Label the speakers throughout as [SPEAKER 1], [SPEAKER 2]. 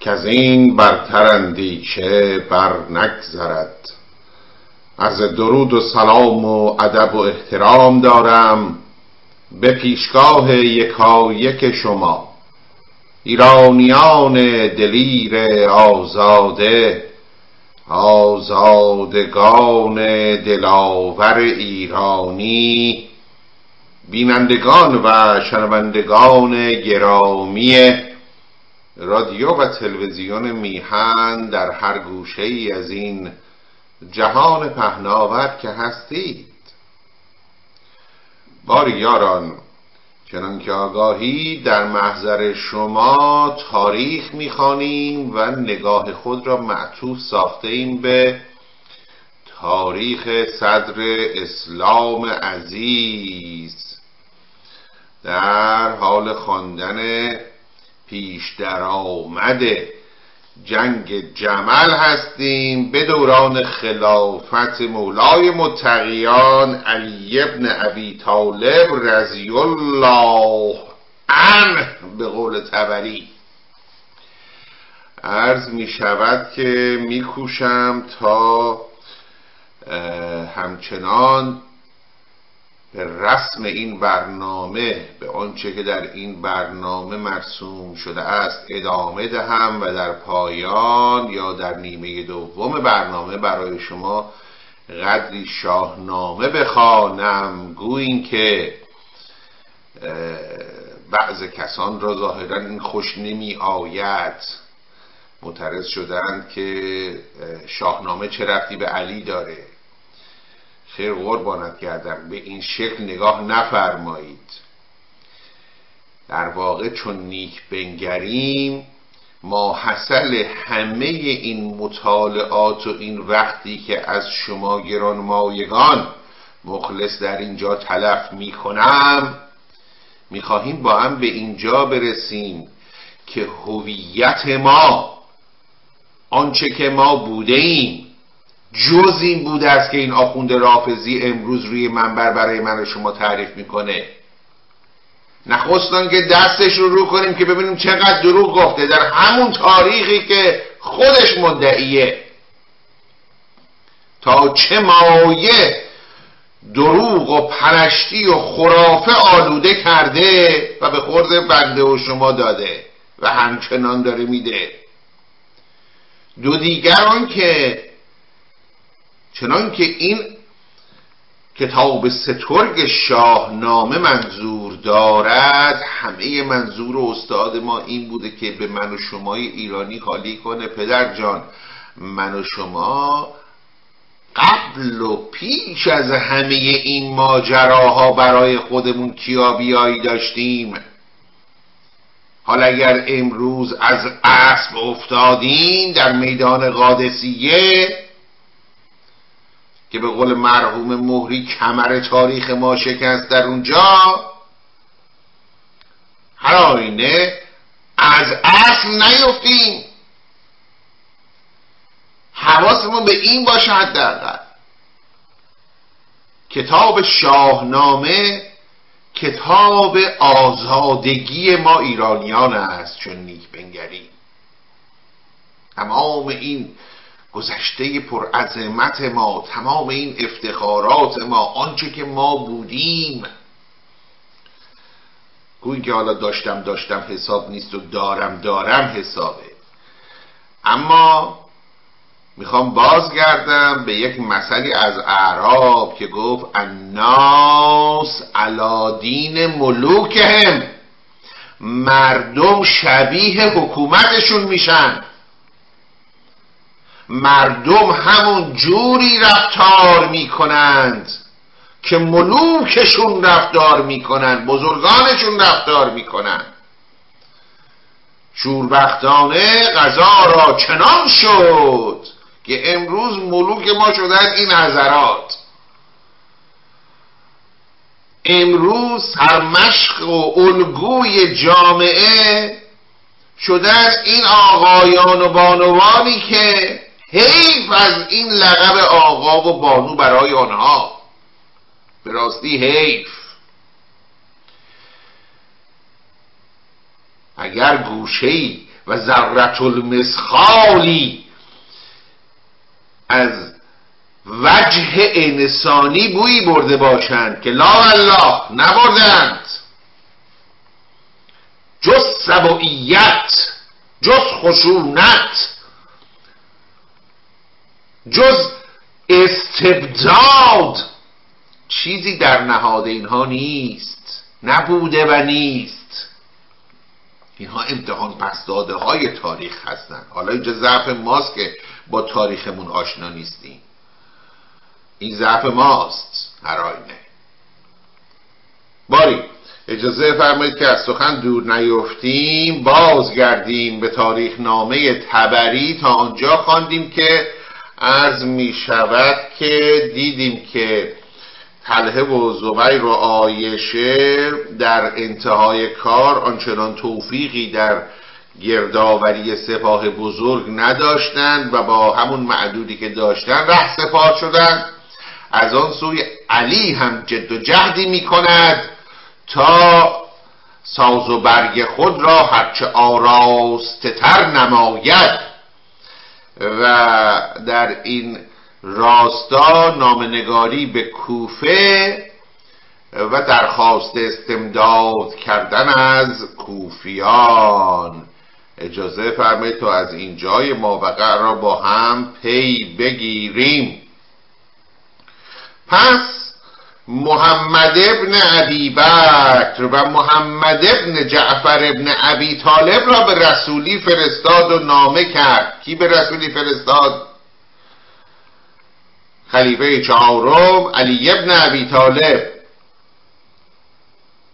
[SPEAKER 1] که از این برتر اندیشه بر نگذرد. از درود و سلام و ادب و احترام دارم به پیشگاه یکایک شما. ایرانیان دلیر آزاده آزادگان دلاور ایرانی بینندگان و شنوندگان گرامی رادیو و تلویزیون میهن در هر گوشه ای از این جهان پهناور که هستید. باری یاران چنان که آگاهی در محضر شما تاریخ می‌خوانیم و نگاه خود را معطوف ساخته ایم به تاریخ صدر اسلام عزیز. در حال خواندن پیش در آمده. جنگ جمل هستیم به دوران خلافت مولای متقیان علی ابن ابی طالب رضی الله عنه به قول تبری. عرض می شود که می کوشم تا همچنان به رسم این برنامه به آنچه که در این برنامه مرسوم شده است ادامه دهم و در پایان یا در نیمه دوم برنامه برای شما قدری شاهنامه بخوانم. گویین که بعض کسان را ظاهرا این خوش نمی آید. معترض شدند که شاهنامه چه رفتی به علی داره؟ خیر قربانت کردم. به این شکل نگاه نفرمایید. در واقع چون نیک بنگریم ما حسل همه این مطالعات و این وقتی که از شما گرانمایگان مخلص در اینجا تلف می کنم می خواهیم با هم به اینجا برسیم که هویت ما آنچه که ما بوده ایم جز این بوده است که این آخوند رافزی امروز روی منبر برای من و شما تعریف می‌کنه. نخستان که دستش رو رو کنیم که ببینیم چقدر دروغ گفته. در همون تاریخی که خودش مدعیه. تا چه مایه دروغ و پرشتی و خرافه آلوده کرده و به خورد بنده و شما داده و همچنان داره میده. دو دیگران که چنان که این کتاب سترگ شاهنامه منظور دارد همه منظور استاد ما این بوده که به من و شمای ایرانی حالی کنه. پدر جان من و شما قبل و پیش از همه این ماجراها برای خودمون کیابیایی داشتیم؟ حالا اگر امروز از اسب افتادیم در میدان قادسیه که به قول مرحوم مهری کمر تاریخ ما شکست در اونجا. هر آینه از اصل نیفتیم. حواسمون به این باشه حداقل. کتاب شاهنامه کتاب آزادگی ما ایرانیان است چون نیک بنگریم. تمام این گذشته پرعظمت ما تمام این افتخارات ما آنچه که ما بودیم. گویی که حالا داشتم داشتم حساب نیست و دارم دارم حسابه. اما می‌خوام بازگردم به یک مسئله از اعراب که گفت الناس علادین ملوکهم. مردم شبیه حکومتشون میشن. مردم همون جوری رفتار می‌کنند که ملوکشون رفتار می‌کنند بزرگانشون رفتار می‌کنند. شوربختانه غذا را چنان شد که امروز ملوک ما شدن این حضرات. امروز سرمشق و الگوی جامعه شدن این آقایان و بانوانی که حیف از این لقب آقا و بانو برای آنها. به راستی حیف. اگر گوشهی و ذرت المسخالی از وجه انسانی بویی برده باشند که لا الله نبردند. جز سبعیت جز خشونت جز استبداد. چیزی در نهاد اینها نیست. نبوده و نیست. اینها امتحان پس داده های تاریخ هستند حالا اینجا ضعف ماست که با تاریخمون آشنا نیستیم. این ضعف ماست. هر آینه باری اجازه فرمایید که از سخن دور نیفتیم بازگردیم به تاریخ نامه تبری. تا آنجا خواندیم که عرض می شود که دیدیم که تله و زبیر و آیشه در انتهای کار آنچنان توفیقی در گردآوری سپاه بزرگ نداشتند و با همون معدودی که داشتن ره سپاه شدند. از آن سوی علی هم جد و جهدی می کند تا ساز و برگ خود را هرچه آراسته تر نماید. و در این راستا نامنگاری به کوفه و درخواست استمداد کردن از کوفیان. اجازه فرمایید تا از این جای ماوقع را با هم پی بگیریم. پس محمد ابن عبی بکر و محمد ابن جعفر ابن عبی طالب را به رسولی فرستاد و نامه کرد. کی به رسولی فرستاد؟ خلیفه چهارم علی ابن عبی طالب.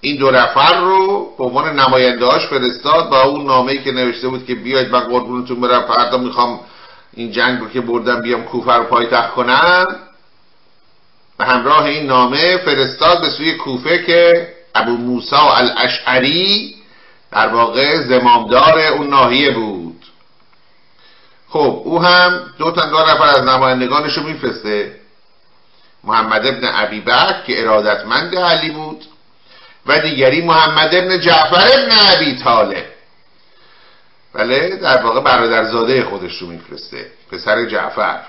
[SPEAKER 1] این دو نفر رو به عنوان نمایندهاش فرستاد با اون نامه‌ای که نوشته بود که بیاید من قربونتون برم فردا می‌خوام این جنگ رو که بردم بیام کوفه رو پایتخت کنم. به همراه این نامه فرستاد به سوی کوفه که ابو موسا الاشعری در واقع زمامدار اون ناحیه بود. خب او هم دو تا نفر از نمایندگانش رو میفرسته. محمد ابن عبی که ارادتمند علی بود و دیگری محمد ابن جعفر ابن عبی طالب. بله در واقع برادرزاده خودش رو میفرسته پسر جعفر.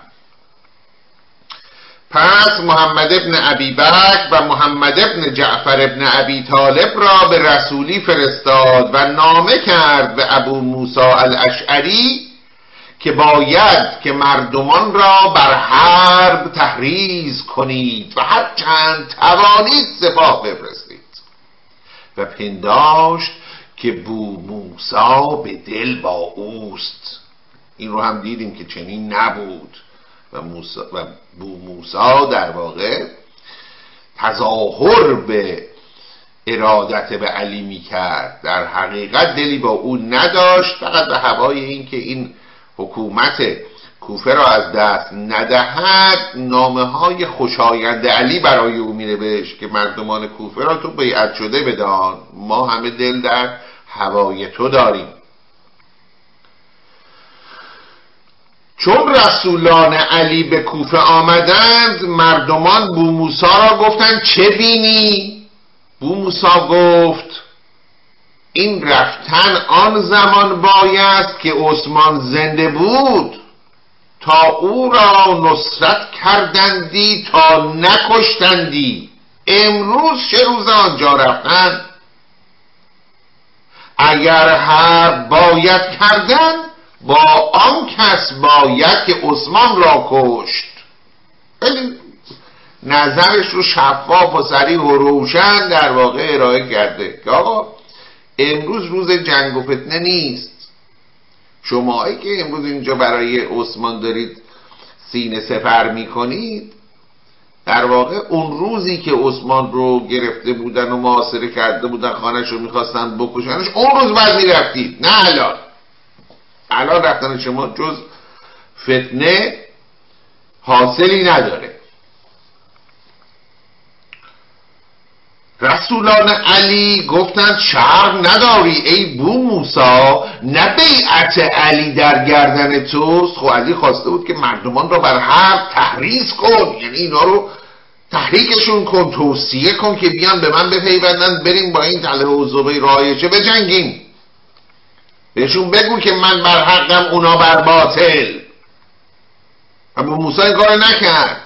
[SPEAKER 1] پس محمد ابن عبی بک و محمد ابن جعفر ابن عبی طالب را به رسولی فرستاد و نامه کرد به ابو موسا الاشعری که باید که مردمان را بر حرب تحریز کنید و هر چند توانید سپاه بفرستید. و پنداشت که بو موسا به دل با اوست. این رو هم دیدیم که چنین نبود. و, موسا و بو موسا در واقع تظاهر به ارادت به علی می کرد در حقیقت دلی با او نداشت فقط به هوای اینکه این حکومت کوفه را از دست ندهد نامه های خوشایند علی برای او بهش که مردمان کوفه را تو بیعت شده بدان. ما همه دل در هوای تو داریم. چون رسولان علی به کوفه آمدند مردمان بو موسا را گفتند چه بینی؟ بو موسا گفت این رفتن آن زمان بایست که عثمان زنده بود. تا او را نصرت کردندی تا نکشتندی. امروز چه روز آنجا رفتن؟ اگر هر باید کردن با آن کس باید که عثمان را کشت. خیلی نظرش رو شفاف و سریع و روشن در واقع ارائه کرده که آقا امروز روز جنگ و فتنه نیست. شماهایی که امروز اینجا برای عثمان دارید سینه سفر می‌کنید در واقع اون روزی که عثمان رو گرفته بودن و معاصره کرده بودن خانش رو می‌خواستن بکشنش اون روز بعد می‌رفتید نه الان. الان رفتن شما جز فتنه حاصلی نداره. رسولان علی گفتند شرم نداری ای بو موسا نه بیعت علی در گردن توست. خب علی خواسته بود که مردمان را بر حرب تحریز کن یعنی اینا رو تحریکشون کن توصیه کن که بیان به من بپیوندن بریم با این تله و زبه رایجه بجنگیم. بهشون بگو که من بر حقم اونا بر باطل. اما موسی این کار نکرد.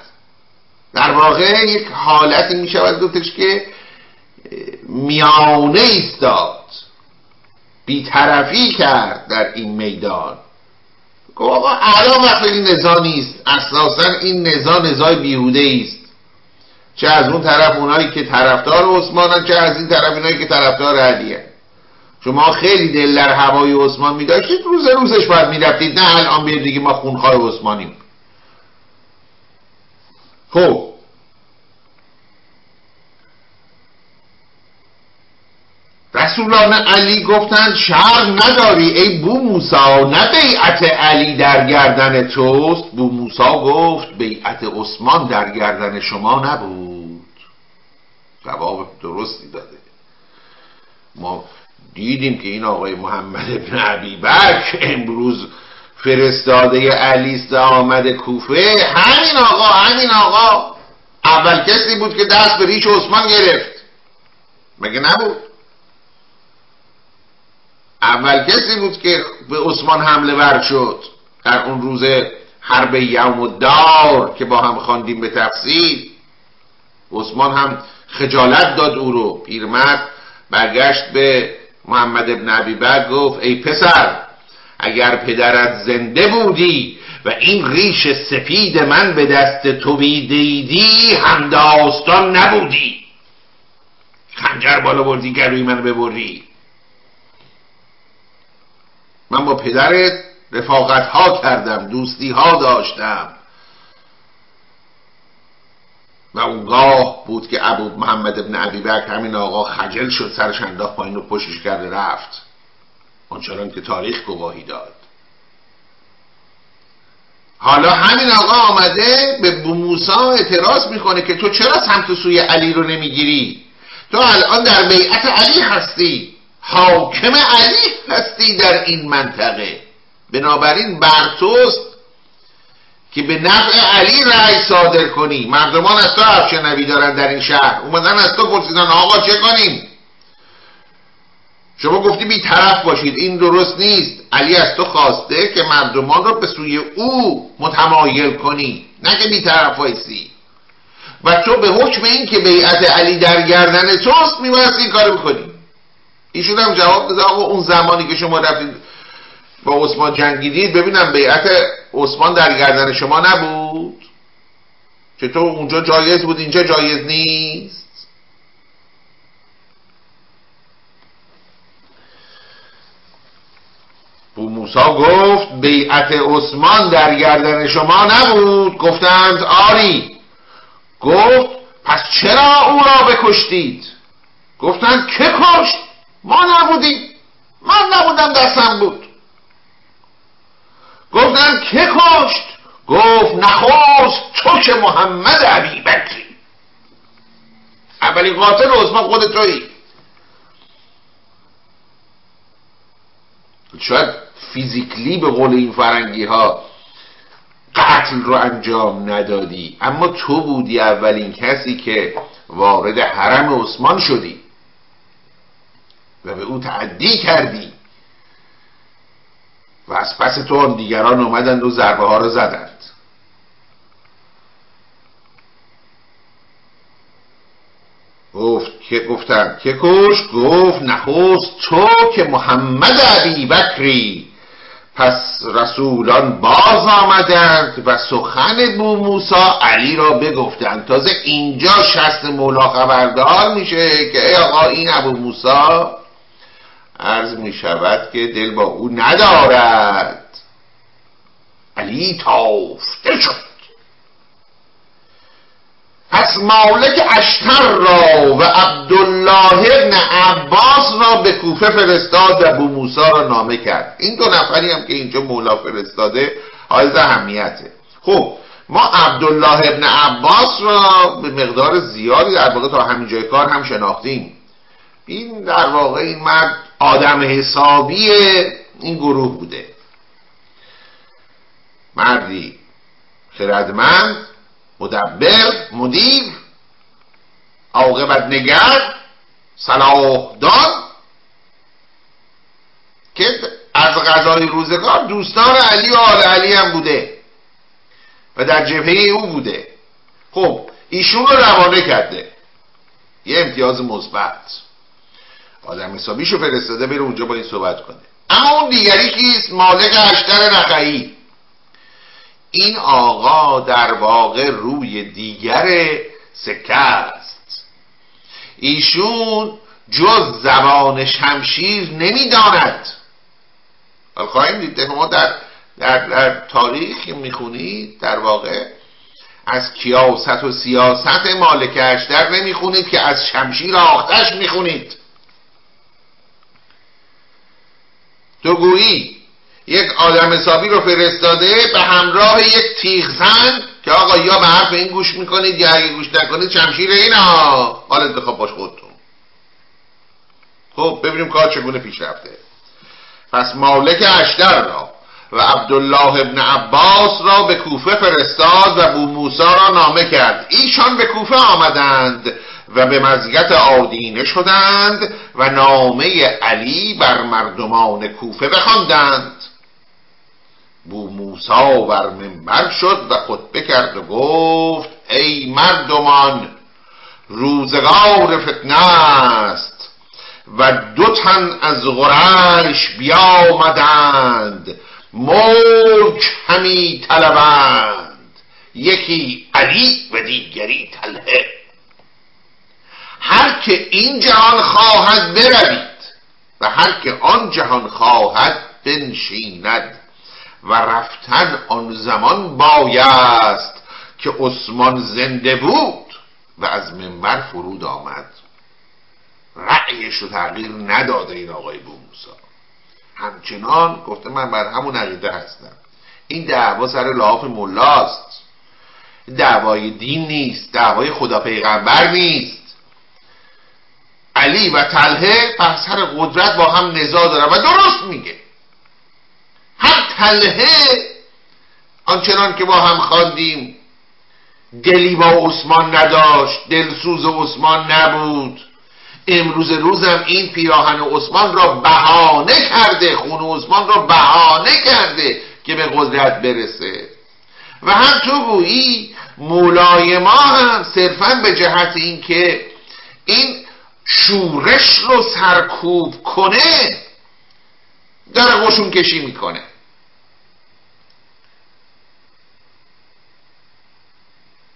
[SPEAKER 1] در واقع یک حالتی می شود گفتش که میانه ایستاد. بیطرفی کرد در این میدان. گفت آقا الان وقت این نزا نیست. اساسا این نزا نزای بیهوده است. چه از اون طرف اونایی که طرفدار عثمانن چه از این طرف اونایی که طرفدار علیه. شما خیلی دل در هوای عثمان میداشتید روز روزش باید می‌رفتید. نه الان بیاد دیگه ما خونخوار عثمانیم. خب. رسولان علی گفتند شرم نداری ای بو موسا نه بیعت علی در گردن توست. بو موسا گفت بیعت عثمان در گردن شما نبود. جواب درستی داده. ما دیدیم که این آقای محمد ابن عبی بک امروز فرستاده علیست آمد کوفه. همین آقا همین آقا. اول کسی بود که دست به ریش عثمان گرفت. مگه نبود؟ اول کسی بود که به عثمان حمله ور شد. در اون روز حرب یوم و دار که با هم خواندیم به تفصیل. عثمان هم خجالت داد او رو. پیرمرد برگشت به محمد ابن عبی گفت ای پسر اگر پدرت زنده بودی و این ریش سفید من به دست تو بیدیدی هم داستان نبودی. خنجر بالا بردی گروی من ببری. من با پدرت رفاقت ها کردم دوستی ها داشتم. و اونگاه بود که ابو محمد ابن عبی بکر همین آقا خجل شد سرش انداخت پایین و پشتش کرده رفت. آنچنان که تاریخ گواهی داد. حالا همین آقا آمده به موسا اعتراض می‌کنه که تو چرا سمت سوی علی رو نمی‌گیری؟ تو الان در بیعت علی هستی. حاکم علی هستی در این منطقه. بنابراین بر توست که به نفع علی رأی صادر کنی. مردمان از تو افشنوی دارن در این شهر. اومدن از تو پرسیدن آقا چه کنیم؟ شما گفتی بی طرف باشید. این درست نیست. علی از تو خواسته که مردمان را به سوی او متمایل کنی. نه که بی طرف بایستی و تو به حکم این که بیعت علی در گردن توست میبایست این کار بکنی. ایشون هم جواب بده آقا اون زمانی که شما رفتید با عثمان جنگیدید ببینم بیعت عثمان در گردن شما نبود. چطور اونجا جایز بود اینجا جایز نیست؟ بو موسا گفت بیعت عثمان در گردن شما نبود. گفتند آری. گفت پس چرا او را بکشتید؟ گفتند که کشت؟ ما نبودیم. من نبودم دستم بود. گفتن که کشت؟ گفت نخواست تو که محمد عبی بکری. اولین قاتل عثمان خود تویی. شاید فیزیکلی به قول این فرنگی ها قتل رو انجام ندادی اما تو بودی اولین کسی که وارد حرم عثمان شدی و به او تعدی کردی. و از پس تو هم دیگران اومدند و ضربه ها رو زدند. گفت که گفتن که کش گفت نخست تو که محمد عبی بکری پس رسولان باز آمدند و سخن بو موسا علی را بگفتند. تازه اینجا شست مولا خبردار میشه که ای آقا این ابو موسا عرض می شود که دل با او ندارد. علی تافته شد. پس مالک اشتر را و عبدالله ابن عباس را به کوفه فرستاد و بو موسا را نامه کرد. این دو نفری هم که اینجا مولا فرستاده حائز اهمیته. خب ما عبدالله ابن عباس را به مقدار زیادی در واقع تا همین جای کار هم شناختیم. این در واقع این مرد آدم حسابی این گروه بوده. مردی خردمند مدبر مدیر عاقبت نگر صلاح دان که از غذای روزگار دوستان علی و آل علی هم بوده و در جبهه او بوده. خب ایشون رو روانه کرده. یه امتیاز مثبت. آدم حسابیشو فرستاده بره اونجا با این صحبت کنه. اما اون دیگری کیست مالک اشتر نخعی. این آقا در واقع روی دیگر سکه است. ایشون جز زبان شمشیر نمی‌داند. خواهیم دید ما در, در, در تاریخ می‌خونید در واقع از کیاست و سیاست مالک اشتر نمی‌خونید که از شمشیر آختش می‌خونید. تو گویی یک آدم حسابی رو فرستاده به همراه یک تیغزن که آقا یا به حرف این گوش می‌کنید یا اگه گوش نکنید شمشیر اینا. حال انتخاب باش خودتون. خب ببینیم کار چگونه پیش رفته. پس مالک اشتر را و عبدالله ابن عباس را به کوفه فرستاد و بو موسا را نامه کرد. ایشان به کوفه آمدند. و به مزیت آدینه شدند و نامه علی بر مردمان کوفه بخواندند. بو موسا بر منبر شد و خطبه کرد و گفت ای مردمان روزگار فتنه است و دو تن از غرش بیامدند. ملک همی طلبند. یکی علی و دیگری تله هر که این جهان خواهد بروید و هر که آن جهان خواهد بنشیند و رفتن آن زمان بایست که عثمان زنده بود و از منبر فرود آمد. رأیش رو تغییر نداده این آقای بو موسا همچنان گفته من بر همون عقیده هستم. این دعوا سر لحاف ملاست. دعوای دین نیست. دعوای خدا پیغمبر نیست. علی و تله بر سر قدرت با هم نزا دارن و درست میگه. هر تله آنچنان که با هم خواندیم دلی با عثمان نداشت دلسوز عثمان نبود. امروز روزم این پیراهن عثمان را بهانه کرده خون عثمان را بهانه کرده که به قدرت برسه. و هم تو گویی مولای ما هم صرفا به جهت اینکه این شورش رو سرکوب کنه داره قشون کشی می‌کنه.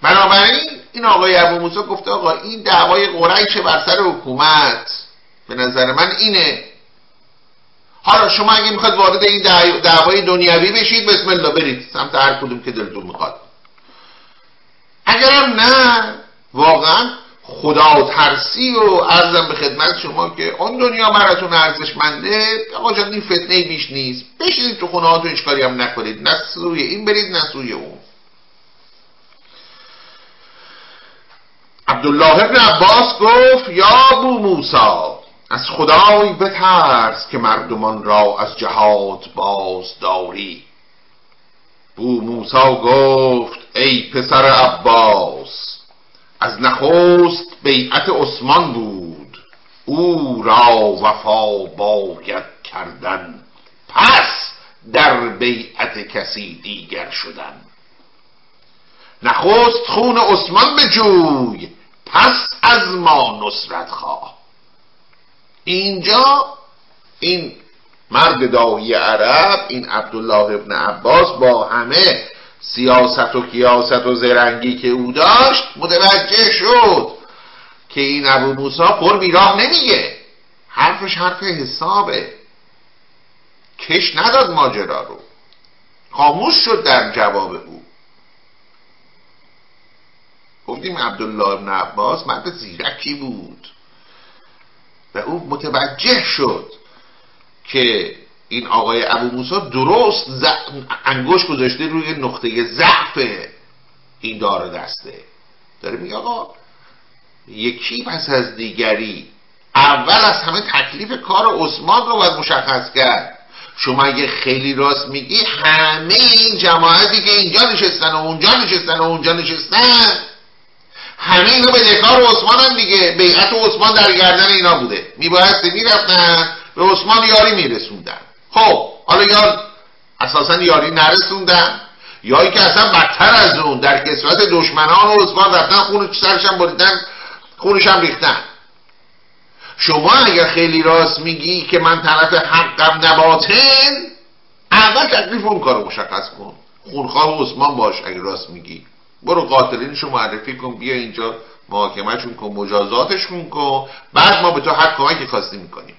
[SPEAKER 1] بنابراین این آقای ابو موسی گفته آقا این دعوای قریش بر سر حکومت به نظر من اینه. حالا شما اگه می‌خواد وارد این دعوای دنیوی بشید بسم الله برید. سمت هر کدوم که دلتون می‌خواد. اگرم نه واقعا خدا ترسی و ارزم به خدمت شما که اون دنیا براتون ارزشمنده. آقا جان این فتنه بیش نیست. بشینید تو خونه هاتون اشکالی هم نکنید. نه سوی این برید نه سوی اون. عبدالله ابن عباس گفت یا بو موسا از خدای بترس که مردمان را از جهاد باز داری. بو موسا گفت ای پسر عباس از نخست بیعت عثمان بود. او را وفا باید کردن. پس در بیعت کسی دیگر شدن. نخست خون عثمان بجوی پس از ما نصرت خواه. اینجا این مرد داهی عرب این عبدالله ابن عباس با همه سیاست و کیاست و زرنگی که او داشت متوجه شد که این ابو موسا پر بیراه نمیگه. حرفش حرف حسابه. کش نداد ماجرا رو. خاموش شد در جواب او. گفتیم عبدالله ابن عباس مرد زیرکی بود. و او متوجه شد که این آقای ابو موسا درست انگوش گذاشته روی نقطه ضعف این دار دسته. داره میگه آقا یکی پس از دیگری اول از همه تکلیف کار عثمان رو باید مشخص کرد. شما اگه خیلی راست میگی همه این جماعتی که اینجا نشستن و اونجا نشستن و اونجا نشستن همه اینا به دکار عثمان هم دیگه بیعت عثمان در گردن اینا بوده. میبایسته می‌رفتن به عثمان یاری میرسوندن. خب حالا یا اساسا یاری نرسوندن یا که اصلا بدتر از اون در کسرت دشمنان عثمان رفتن خون سرشم بریدن خونشم ریختن. شما اگر خیلی راست میگی که من طرف حقم نباطن اول تکلیف اون کارو مشخص کن. خونخواه عثمان باش اگر راست میگی. برو قاتلینشو معرفی کن بیا اینجا محاکمهشون کن مجازاتشون کن. بعد ما به تو حق کمکی خواستی می‌کنیم.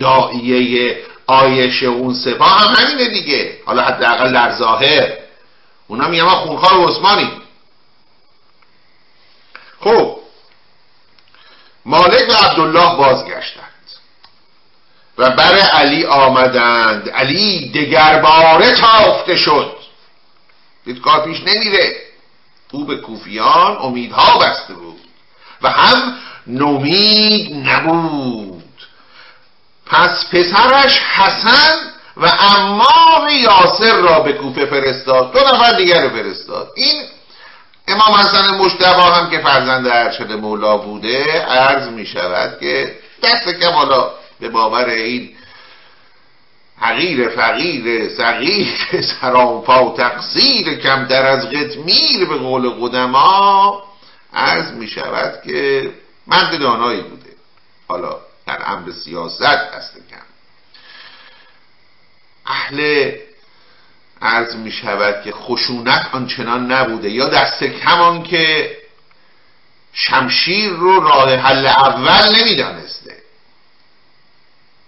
[SPEAKER 1] دائیه آیش اون سپاه هم همینه دیگه. حالا حداقل در ظاهر. اونا میگن ما خونخوار عثمانی خب. مالک و عبدالله بازگشتند. و بر علی آمدند. علی دگرباره تافته شد. دید کار پیش نمیره. او به کوفیان امیدها بسته بود. و هم نومید نبود. پس پسرش حسن و امار یاسر را به کوفه فرستاد. دو نفر دیگر فرستاد. این امام حسن مشتبه هم که فرزند ارشد مولا بوده عرض می شود که دست کم حالا به باور این حقیر فقیر صغیر سرانفا و تقصیر کمتر از قطمیر به قول قدما عرض می شود که مرد دانایی بوده. حالا در امر سیاست دست کم. اهل عرض می شود که خشونت آنچنان نبوده یا دست کمان که شمشیر رو راه حل اول نمی‌دانسته.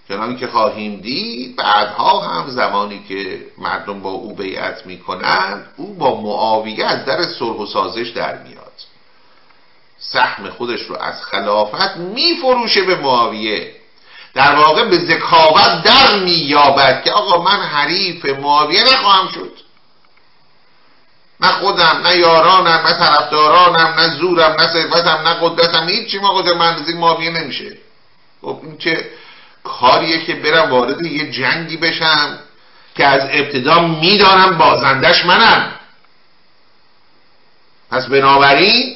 [SPEAKER 1] چنان که خواهیم دید بعدها هم زمانی که مردم با او بیعت می کنند او با معاویه از در صلح و سازش در میاد سهم خودش رو از خلافت میفروشه به معاویه. در واقع به ذکاوت در مییابد که آقا من حریف معاویه نخواهم شد. نه خودم نه یارانم نه طرفدارانم نه زورم نه ثروتم نه قدرتم هیچی ما قدر من معاویه نمیشه. خب این چه کاریه که برم وارد یه جنگی بشم که از ابتدا می‌دانم بازندش منم. پس بنابراین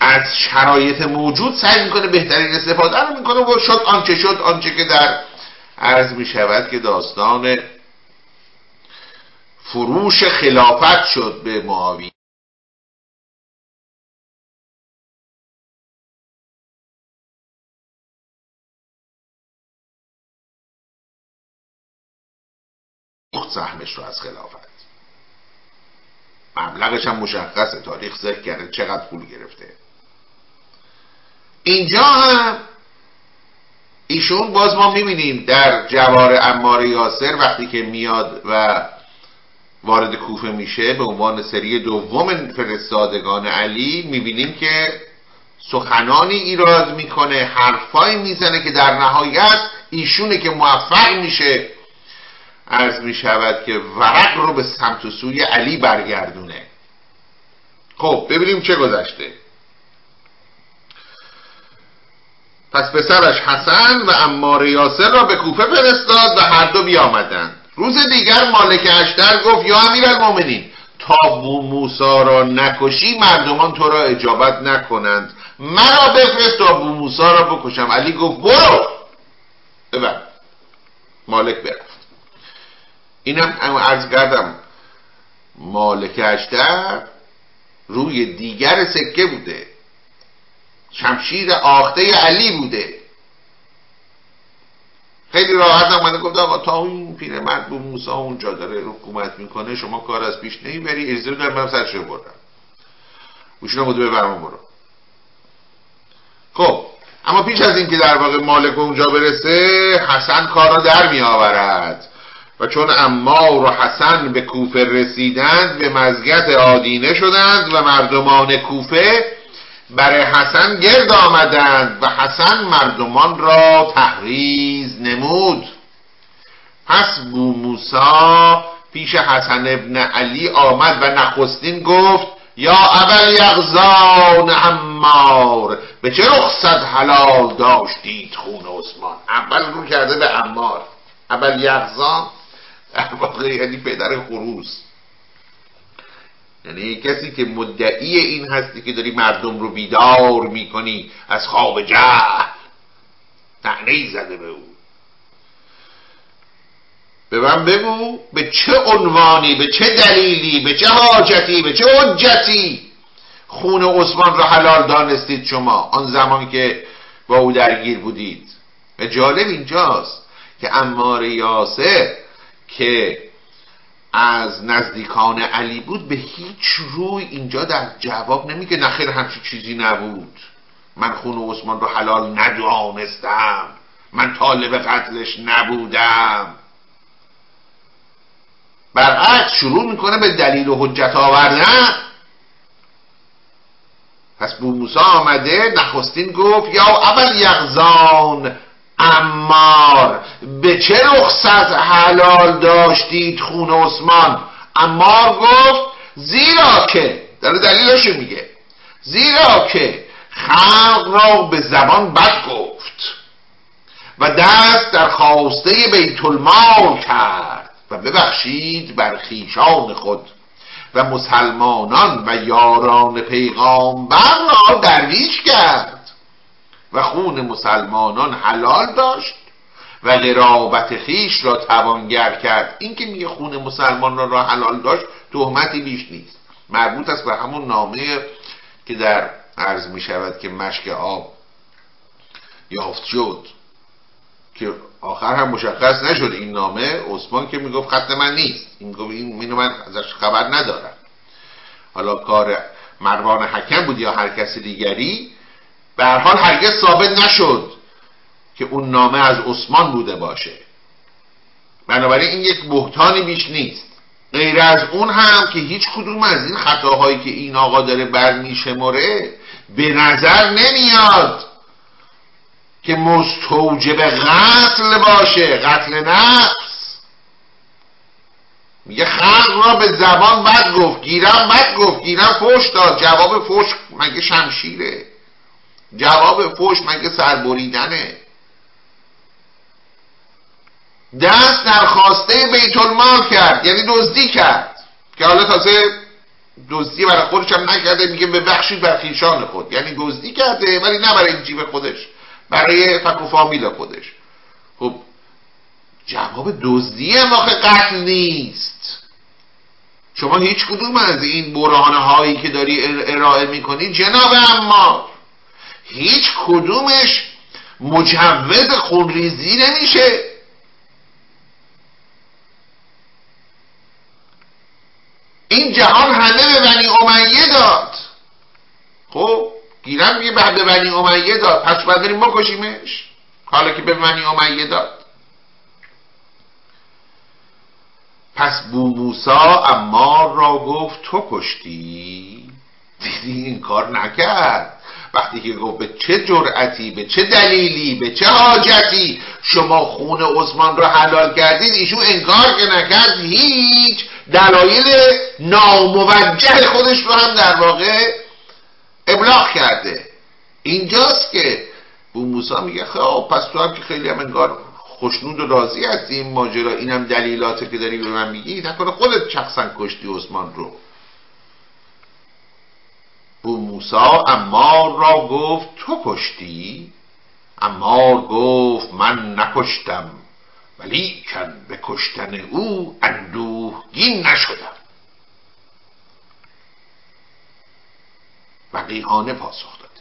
[SPEAKER 1] از شرایط موجود سعی می‌کنه بهترین استفاده رو می‌کنه و شد آنچه شد آنچه که در عرض می‌شود که داستان فروش خلافت شد به معاویه. سهمش رو از خلافت. مبلغش هم مشخصه. تاریخ ذکر کرده چقدر پول گرفته. اینجا هم ایشون باز ما می‌بینیم در جوار امار یاسر وقتی که میاد و وارد کوفه میشه به عنوان سری دوم فرستادگان علی می‌بینیم که سخنانی ایراد می‌کنه حرفایی می‌زنه که در نهایت ایشونه که موفق میشه عرض می شود که ورق رو به سمت و سوی علی برگردونه. خب ببینیم چه گذشته. پس پسرش حسن و امار یاسر را به کوفه فرستاد و هر دو بیامدند. روز دیگر مالک اشتر گفت یا امیر المومنین تا موسا را نکشی مردمان تو را اجابت نکنند. مرا بفرست تا موسا را بکشم. علی گفت برو. ببر مالک برفت اینم ارز کردم. مالک اشتر روی دیگر سکه بوده. شمشیر آخته علی بوده. خیلی راحت من گفت آقا تا این پیرمرد به موسی اونجا داره حکومت می‌کنه شما کار از پیش نمی‌بری. اجازه دارم من سرش رو بردم. گوشنا بوده ببرم برو. خب اما پیش از اینکه در واقع مالک اونجا برسه حسن کار را در می آورد و چون امار و حسن به کوفه رسیدند به مزگت آدینه شدند و مردمان کوفه برای حسن گرد آمدند و حسن مردمان را تحریز نمود. پس بو موسا پیش حسن ابن علی آمد و نخستین گفت یا اول یغزان عمار به چه رخصت حلال داشتید خون عثمان؟ اول رو کرده به عمار. اول یغزان واقع یعنی پدر خروس. یعنی کسی که مدعی این هستی که داری مردم رو بیدار می‌کنی از خواب جهل تعنی زده به او. به من بگو به چه عنوانی به چه دلیلی به چه حاجتی به چه حجتی خون عثمان را حلال دانستید شما؟ آن زمان که با او درگیر بودید. و جالب اینجاست که امار یاسر که از نزدیکان علی بود به هیچ روی اینجا در جواب نمیگه نخیر همچی چیزی نبود. من خون عثمان رو حلال ندانستم. من طالب قتلش نبودم. برعکس شروع می‌کنه به دلیل و حجت آوردن. پس بو موسا آمده نخستین گفت یا اول یغزان امار به چه رخصت حلال داشتید خون عثمان؟ امار گفت زیرا که داره دلیلشو میگه. زیرا که خلق را به زبان بد گفت و دست در خواسته بیت المال کرد و ببخشید بر خیشان خود و مسلمانان و یاران پیغامبر را درویش کرد. و خون مسلمانان حلال داشت و قرابت خیش را توانگر کرد. این که میگه خون مسلمان را حلال داشت تهمتی بیش نیست. مربوط است به همون نامه که در عرض می شود که مشک آب یافت شد. که آخر هم مشخص نشد این نامه. عثمان که می‌گفت خط من نیست. این گفت این من ازش خبر ندارم. حالا کار مروان حکم بود یا هر کس دیگری به هر حال هرگز ثابت نشد که اون نامه از عثمان بوده باشه. بنابراین این یک بهتانی بیش نیست. غیر از اون هم که هیچ کدوم از این خطاهایی که این آقا داره برمیشمره به نظر نمیاد که مستوجب قتل باشه. قتل نفس. میگه خلق را به زبان بد گفت گیرم بد گفت گیرم فوش داد. جواب فوش مگه شمشیره؟ جواب فوش مگه سربریدنه؟ دست در خواسته بیت المال کرد یعنی دزدی کرد که حالا تازه دزدی برای خودش هم نکرده میگه به بخشی بر خیشان خود. یعنی دزدی کرده ولی نه برای جیب خودش برای فکر و فامیل خودش. خب جواب دزدی هم قتل نیست. شما هیچ کدوم از این برهانه هایی که داری ارائه می‌کنی جناب اما هیچ کدومش مجوز خونریزی نمیشه. این جهان همه به بنی امیه داد. خب گیرم میگه به بنی امیه داد. پس باید بریم بکشیمش؟ حالا که به بنی امیه داد. پس بو موسا امار را گفت تو کشتی؟ دیدی این کار نکرد. وقتی که گفت به چه جرأتی به چه دلیلی به چه حاجتی شما خون عثمان را حلال کردید ایشون انکار که نکرد هیچ دلایل ناموجه خودش رو هم در واقع ابلاغ کرده. اینجاست که بو موسا میگه خب پس تو هم که خیلی هم انگار خوشنود و راضی هستی این ماجرا اینم دلیلاته که داری به من میگی نکنه خودت شخصا کشتی عثمان رو. بو موسا امار را گفت تو کشتی؟ امار گفت من نکشتم ولی کن به کشتن او اندوهگین نشدم. وقیهانه پاسخ داده.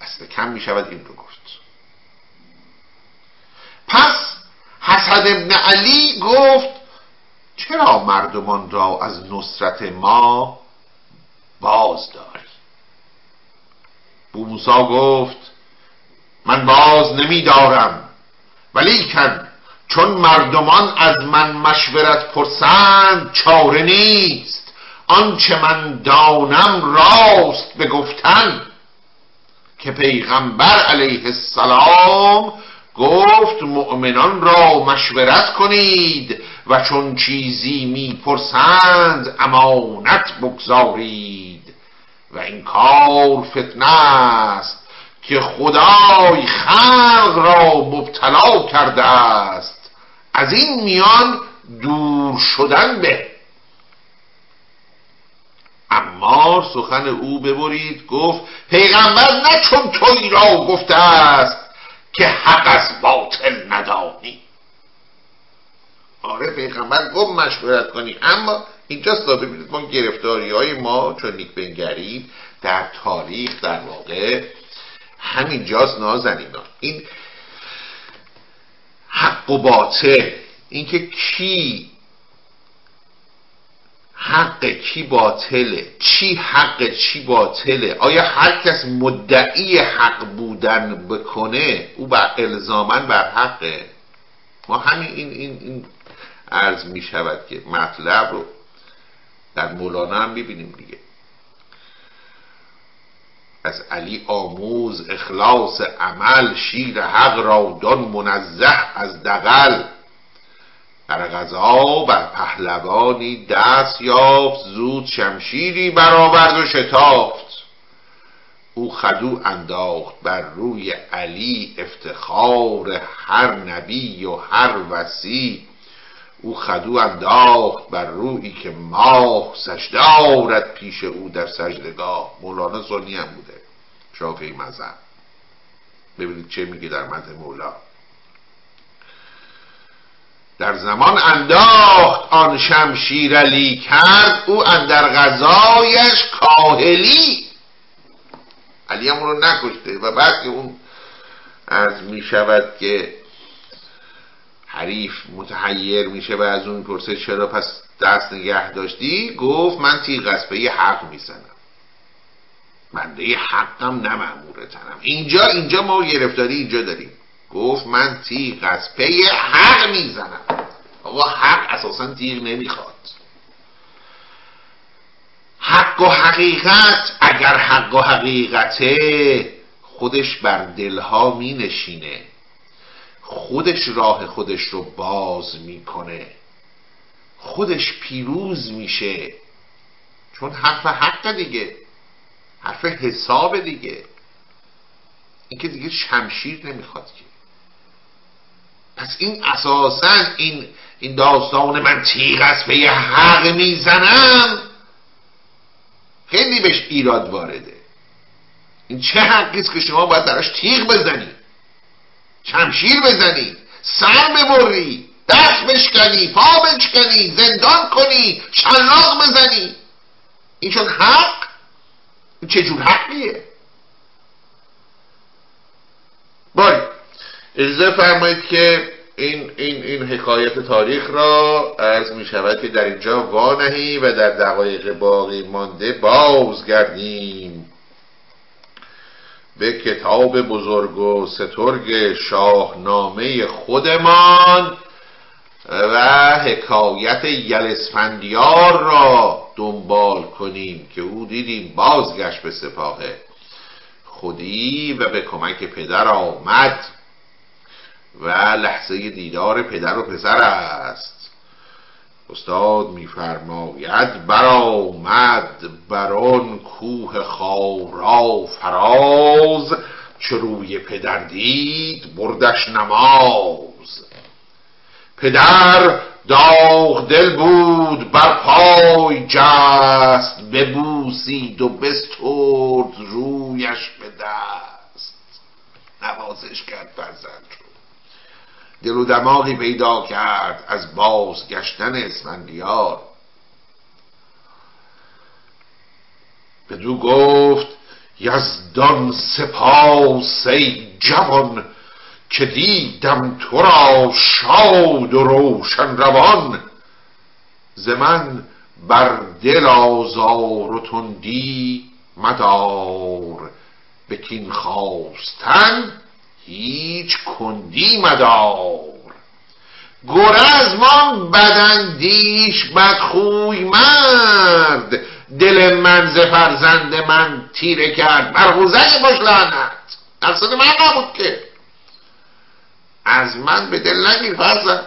[SPEAKER 1] اصل کم می شود این رو گفت. پس حسد ابن علی گفت چرا مردمان را از نصرت ما باز داری بو موسا گفت من باز نمیدارم ولیکن چون مردمان از من مشورت پرسند چاره نیست. آنچه من دانم راست به گفتن که پیغمبر علیه السلام گفت مؤمنان را مشورت کنید و چون چیزی می‌پرسند امانت بگذارید. و این کار فتنه است که خدای خلق را مبتلا کرده است. از این میان دور شدن به. اما سخن او ببرید گفت پیغمبر نه چون توی را گفته است که حق از باطل ندانی. آره پیغمبر گفت مشورت کنی اما اینجاست تا ببینید ما گرفتاری های ما چون نیک بنگریم در تاریخ در واقع همینجاست نازنینا این حق و باطل اینکه کی حق کی باطله چی حق چی باطله آیا هر کس مدعی حق بودن بکنه او بر الزامن بر حقه؟ ما همین این, این, این عرض می شود که مطلب رو در مولانا هم ببینیم دیگه. از علی آموز اخلاص عمل شیر حق را دان منزه از دقل در غذا بر پهلوانی دست یافت زود شمشیری برآورد و شتافت. او خدو انداخت بر روی علی افتخار هر نبی و هر وسی او خدو انداخت بر روی که ماه سجده آورد پیش او در سجدگاه. مولانا سنی هم بوده شافعی مذهب. ببینید چه میگه در مده مولا. در زمان انداخت آن شمشیر علی کرد او اندر غذایش کاهلی. علی رو نکشته و بعد که اون از می شود که حریف متحیر میشه و از اون پرسه چرا پس دست نگه داشتی؟ گفت من تیغ از یه حق می‌زنم. بنده حقم نه تنم. اینجا اینجا ما گرفتاری اینجا داریم. گفت من تیغ از پی حق می‌زنم. آقا حق اساسا تیغ نمی‌خواد. حق و حقیقت اگر حق و حقیقته خودش بر دلها می نشینه خودش راه خودش رو باز می‌کنه. خودش پیروز میشه. چون حرف حق دیگه. حرف حساب دیگه. این که دیگه شمشیر نمی‌خواد که. پس این اساسا این این داستان من تیغ است به یه حق می‌زنم. خیلی بهش ایراد وارده. این چه حقی است که شما باید براش تیغ بزنی؟ شمشیر بزنی سر ببری دست بشکنی پا بشکنی زندان کنی شلاق بزنی. این چون حق؟ این چجور حقیه؟ باری اجازه فرمایید که این, این, این حکایت تاریخ را عرض می شود که در اینجا وانهی و در دقایق باقی مانده بازگردیم. به کتاب بزرگ و سترگ شاهنامه خودمان و حکایت یلسفندیار را دنبال کنیم که او دیدیم بازگشت به سپاه خودی و به کمک پدر آمد و لحظه دیدار پدر و پسر است. استاد میفرماید برآمد بران کوه خارا فراز چه روی پدر دید بردش نماز. پدر داغ دل بود بر پای جست ببوسید و بسترد رویش به دست. نوازش کرد فرزند رو. دل و دماغی پیدا کرد از بازگشتن اسفندیار. بدو گفت یزدان سپاس ای جوان که دیدم تو را شاد و روشن روان. ز من بر دل آزار و تندی مدار. به کین خواستن هیچ کندی مدار. گرزمان بدندیش بدخوی مرد. دل من ز فرزند من تیره کرد مرغوزه باش لعنت. مقصد من نبود که. از من به دل نگیر فرزند.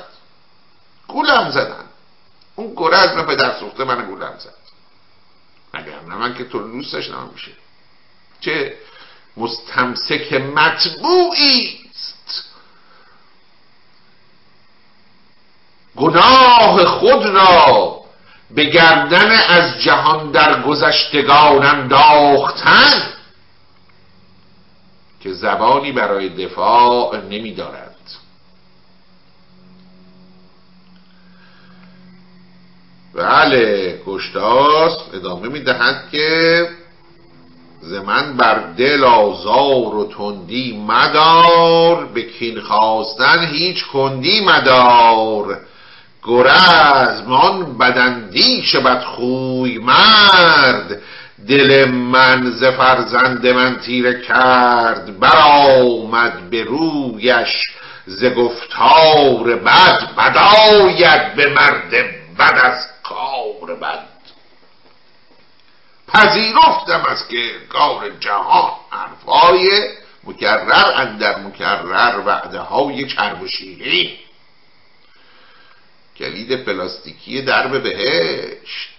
[SPEAKER 1] گولم زدن. اون گرزم پدر سوخته من گولم زد. اگر نه من که تو دوست داشتم میشه چه مستمسک مطبوعی است گناه خود را به گردن از جهان در گذشتگان انداختن که زبانی برای دفاع نمی دارد بله گشتاس ادامه می دهد که زمن بر دل آزار و تندی مدار به کین خواستن هیچ کندی مدار. گرزم آن بدندیش بدخوی مرد دل من ز فرزند من تیره کرد. برآمد به رویش ز گفتار بد بداید به مرد بد از کار بد. پذیرفتم از کار جهان حرفای مکرر اندر مکرر وعده های چرب و شیرین. کلید پلاستیکی درب بهشت.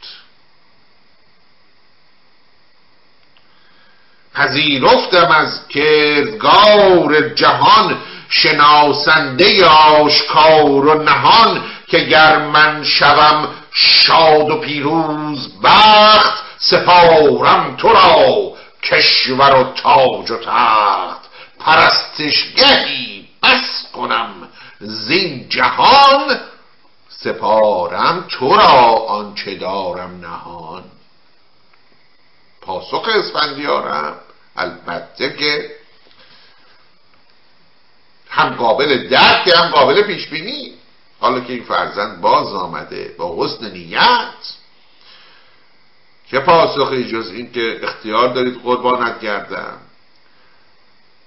[SPEAKER 1] پذیرفتم از کردگار جهان شناسنده آشکار و نهان که گر من شوم شاد و پیروز بخت سپارم تو را کشور و تاج و تخت. پرستشگهی بس کنم زین جهان سپارم تو را آنچه دارم نهان. پاسخ اسفندیارم البته که هم قابل درک هم قابل پیش بینی حالا که این فرزند باز آمده با حسن نیت چه پاسخی جز این که اختیار دارید قربانت گردم؟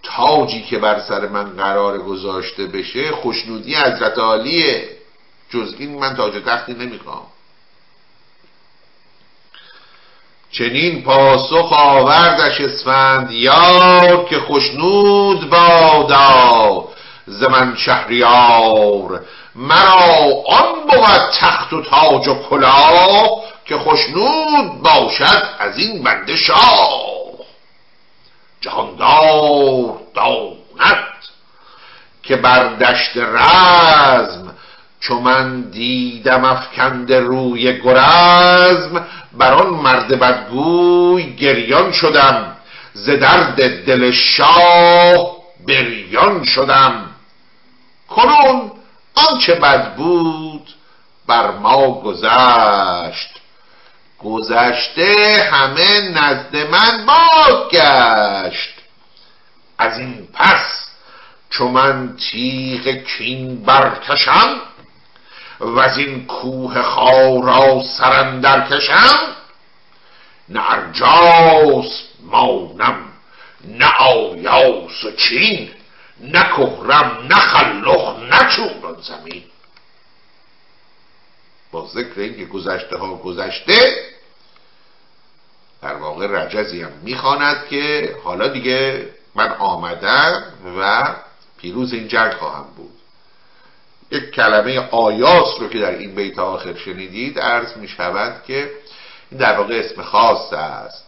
[SPEAKER 1] تاجی که بر سر من قرار گذاشته بشه خوشنودی حضرت عالیه. جز این من تاج تختی نمی‌خوام. چنین پاسخ آوردش اسفند یار که خوشنود بادا. ز من شهریار مرا آن بود تخت و تاج و کلاه که خوشنود باشد از این بنده شاه. جهاندار داند که بر دشت رزم چو من دیدم افکند روی گرزم بر آن مرد بدگوی گریان شدم. ز درد دل شاه بریان شدم. کنون آنچه بد بود بر ما گذشت. گذشته همه نزد من باد گشت از این پس چو من تیغ کین برکشم و از این کوه خارا سرندر کشم نه ارجاس مانم نه آیاس چین نه کهرم نه خلخ نه چوران زمین. با ذکر اینکه گذشته ها گذشته در واقع رجزی هم می‌خواند که حالا دیگه من آمدم و پیروز این جنگ خواهم بود. یک کلمه آیاس رو که در این بیت آخر شنیدید عرض می شود که این در واقع اسم خاص است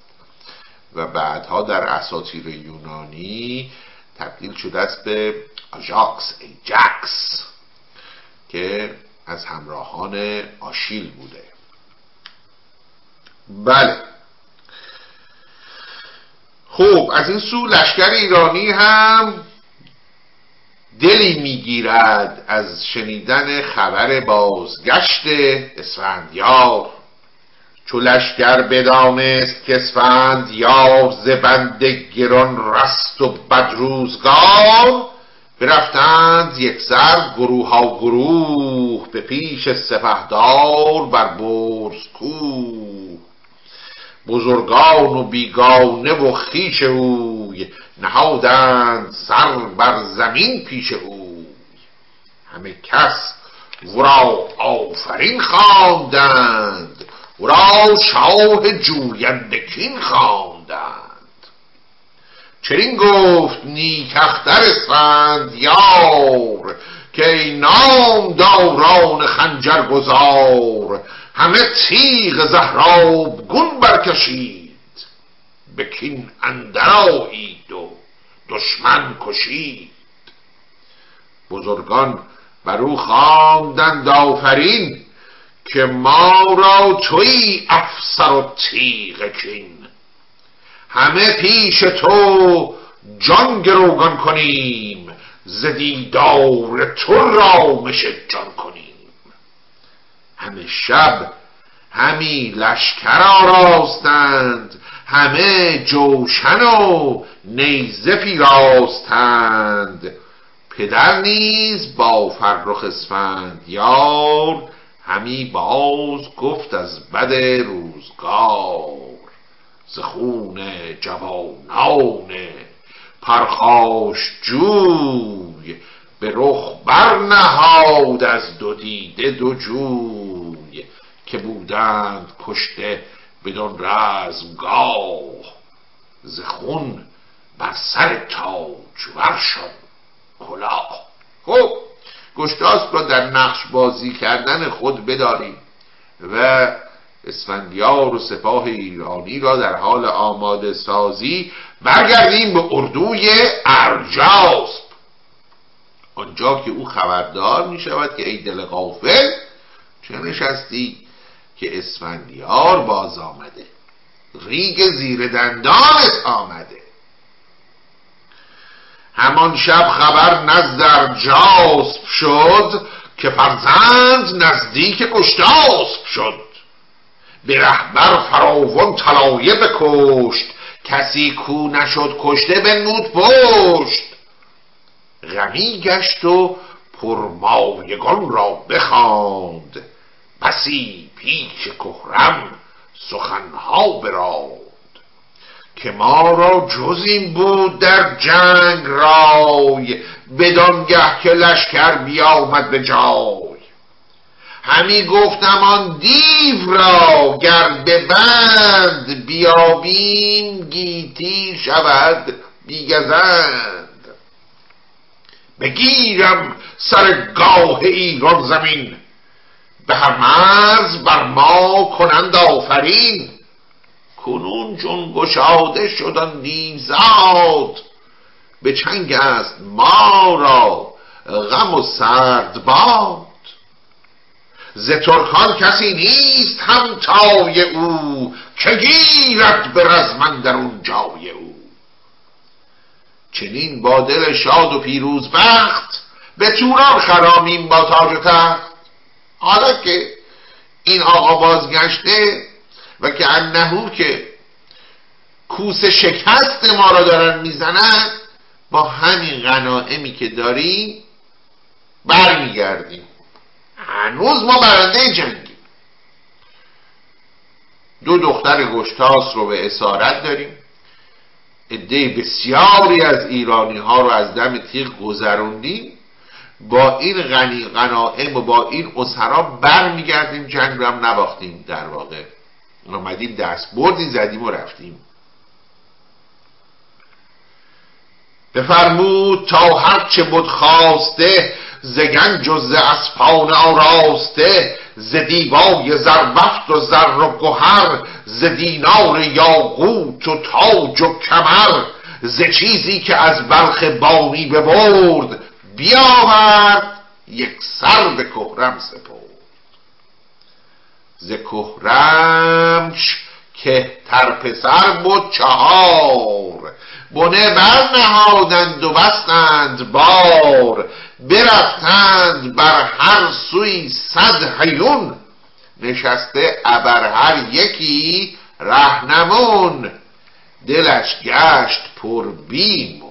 [SPEAKER 1] و بعدها در اساطیر یونانی تبدیل شده است به آژاکس ایجاکس که از همراهان آشیل بوده. بله. خوب از این سو لشکر ایرانی هم دلی می‌گیرد از شنیدن خبر بازگشت اسفندیار. چو لشکر بدانست که اسفندیار ز بند گران رست و بدروزگار برفتند یک سر گروه ها گروه به پیش سپهدار بر برز کوه. بزرگان و بیگانه و خیش اوی نهادند سر بر زمین پیش او همه کس ورا آفرین خواندند ورا شاه جویندکین خواندند. چنین گفت نیکختر یار که ای نام داران خنجر گذار همه تیغ زهراب گون برکشید به کین اندرایید و دشمن کشید. بزرگان بر او خواندند آفرین که ما را توی افسر و تیغ کین. همه پیش تو جان گروگان کنیم زدیدار تو رامش جان کنیم. همه شب همی لشکر آراستند همه جوشن و نیزه پیراستند. پدر نیز با فرخ اسفند یار همی باز گفت از بد روزگار. ز خون جوانان. پرخاش جوی به رخ برنهاد از دو دیده دو جوی که بودند کشته بدون رزمگاه. ز خون بر سر تاجور شد کلاه. خب گشتاس را در نقش بازی کردن خود بداریم و اسفندیار و سپاه ایرانی را در حال آماده سازی برگردیم به اردوی ارجاسب آنجا که او خبردار می شود که ای دل غافل چه نشستی که اسفندیار باز آمده؟ ریگ زیر دندانت آمده. همان شب خبر نزد جاسب شد که فرزند نزدیک گشتاسب شد. به رهبر فراوان طلایه بکشت. کسی کو نشد کشته بنمود پشت. غمی گشت و پرمایگان را بخواند. بسی پیش کهرم سخنها براند. که ما را جز این بود در جنگ رای بدانگه که لشکر بیامد به جای. همی گفتم آن دیو را گر به بند بیابیم گیتی شود بیگزند. بگیرم سر گاه ایران زمین به هر مرز بر ما کنند آفرین. کنون چون گشاده شدن دیوزاد به چنگ است ما را غم و سرد باد ز ترکان کسی نیست همتای او که گیرد به رزمن در اون جای او. چنین با دل شاد و پیروز بخت به توران خرامیم با تاج و تخت. حالا که این آقا بازگشته و که انهو که کوس شکست ما را دارن می‌زنن با همین غنائمی که داریم برمیگردیم. هنوز ما برنده جنگیم. دو دختر گشتاس رو به اسارت داریم. عده بسیاری از ایرانی ها رو از دم تیغ گذروندیم. با این غنی غنائم و با این اسرا برمیگردیم جنگ رو هم نباختیم در واقع. آمدیم دست بردی زدیم و رفتیم. بفرمود تا هرچه بود خواسته ز گنج و ز اسپان آراسته ز دیبای زربفت و زر و گهر ز دینار یاقوت و تاج و کمر ز چیزی که از بلخ بانی ببرد بیاورد یک سر به کهرم سپرد. ز کهرمش که تر پسر بود چهار. بنه برنهادند و بستند بار. برفتند بر هر سوی صد حیون. نشسته ابر هر یکی رهنمون. دلش گشت پر بیم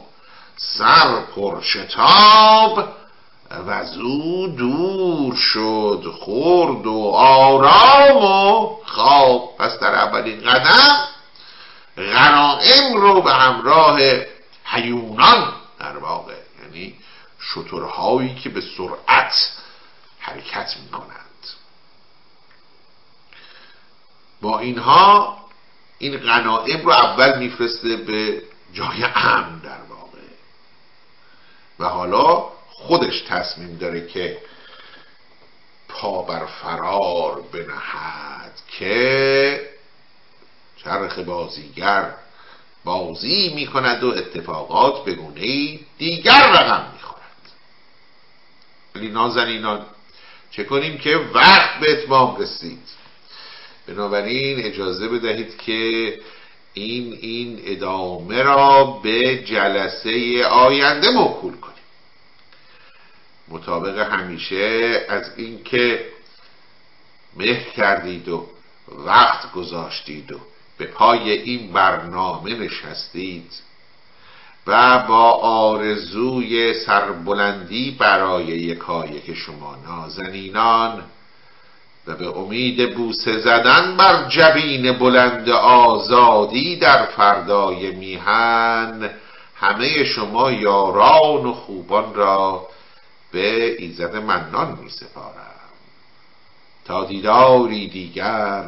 [SPEAKER 1] سر پر شتاب و از او دور شد خورد و آرام و خواب. پس در اولین قدم غنائم رو به همراه حیونان در واقع یعنی شترهایی که به سرعت حرکت می کنند با اینها این غنائم رو اول میفرسته به جای امن در واقع. و حالا خودش تصمیم داره که پا بر فرار بنهد که چرخ بازیگر بازی می کند و اتفاقات به گونه دیگر رقم می خورد ولی نازنینان چه کنیم که وقت به اتمام رسید. بنابراین اجازه بدهید که این این ادامه را به جلسه آینده موکول کنیم. مطابق همیشه از اینکه مهر کردید و وقت گذاشتید و به پای این برنامه نشستید و با آرزوی سربلندی برای یکایک شما نازنینان و به امید بوسه زدن بر جبین بلند آزادی در فردای میهن همه شما یاران و خوبان را به ایزد منان می سپارم. تا دیداری دیگر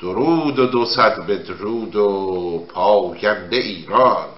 [SPEAKER 1] درود و دو صد بدرود و پاینده ایران.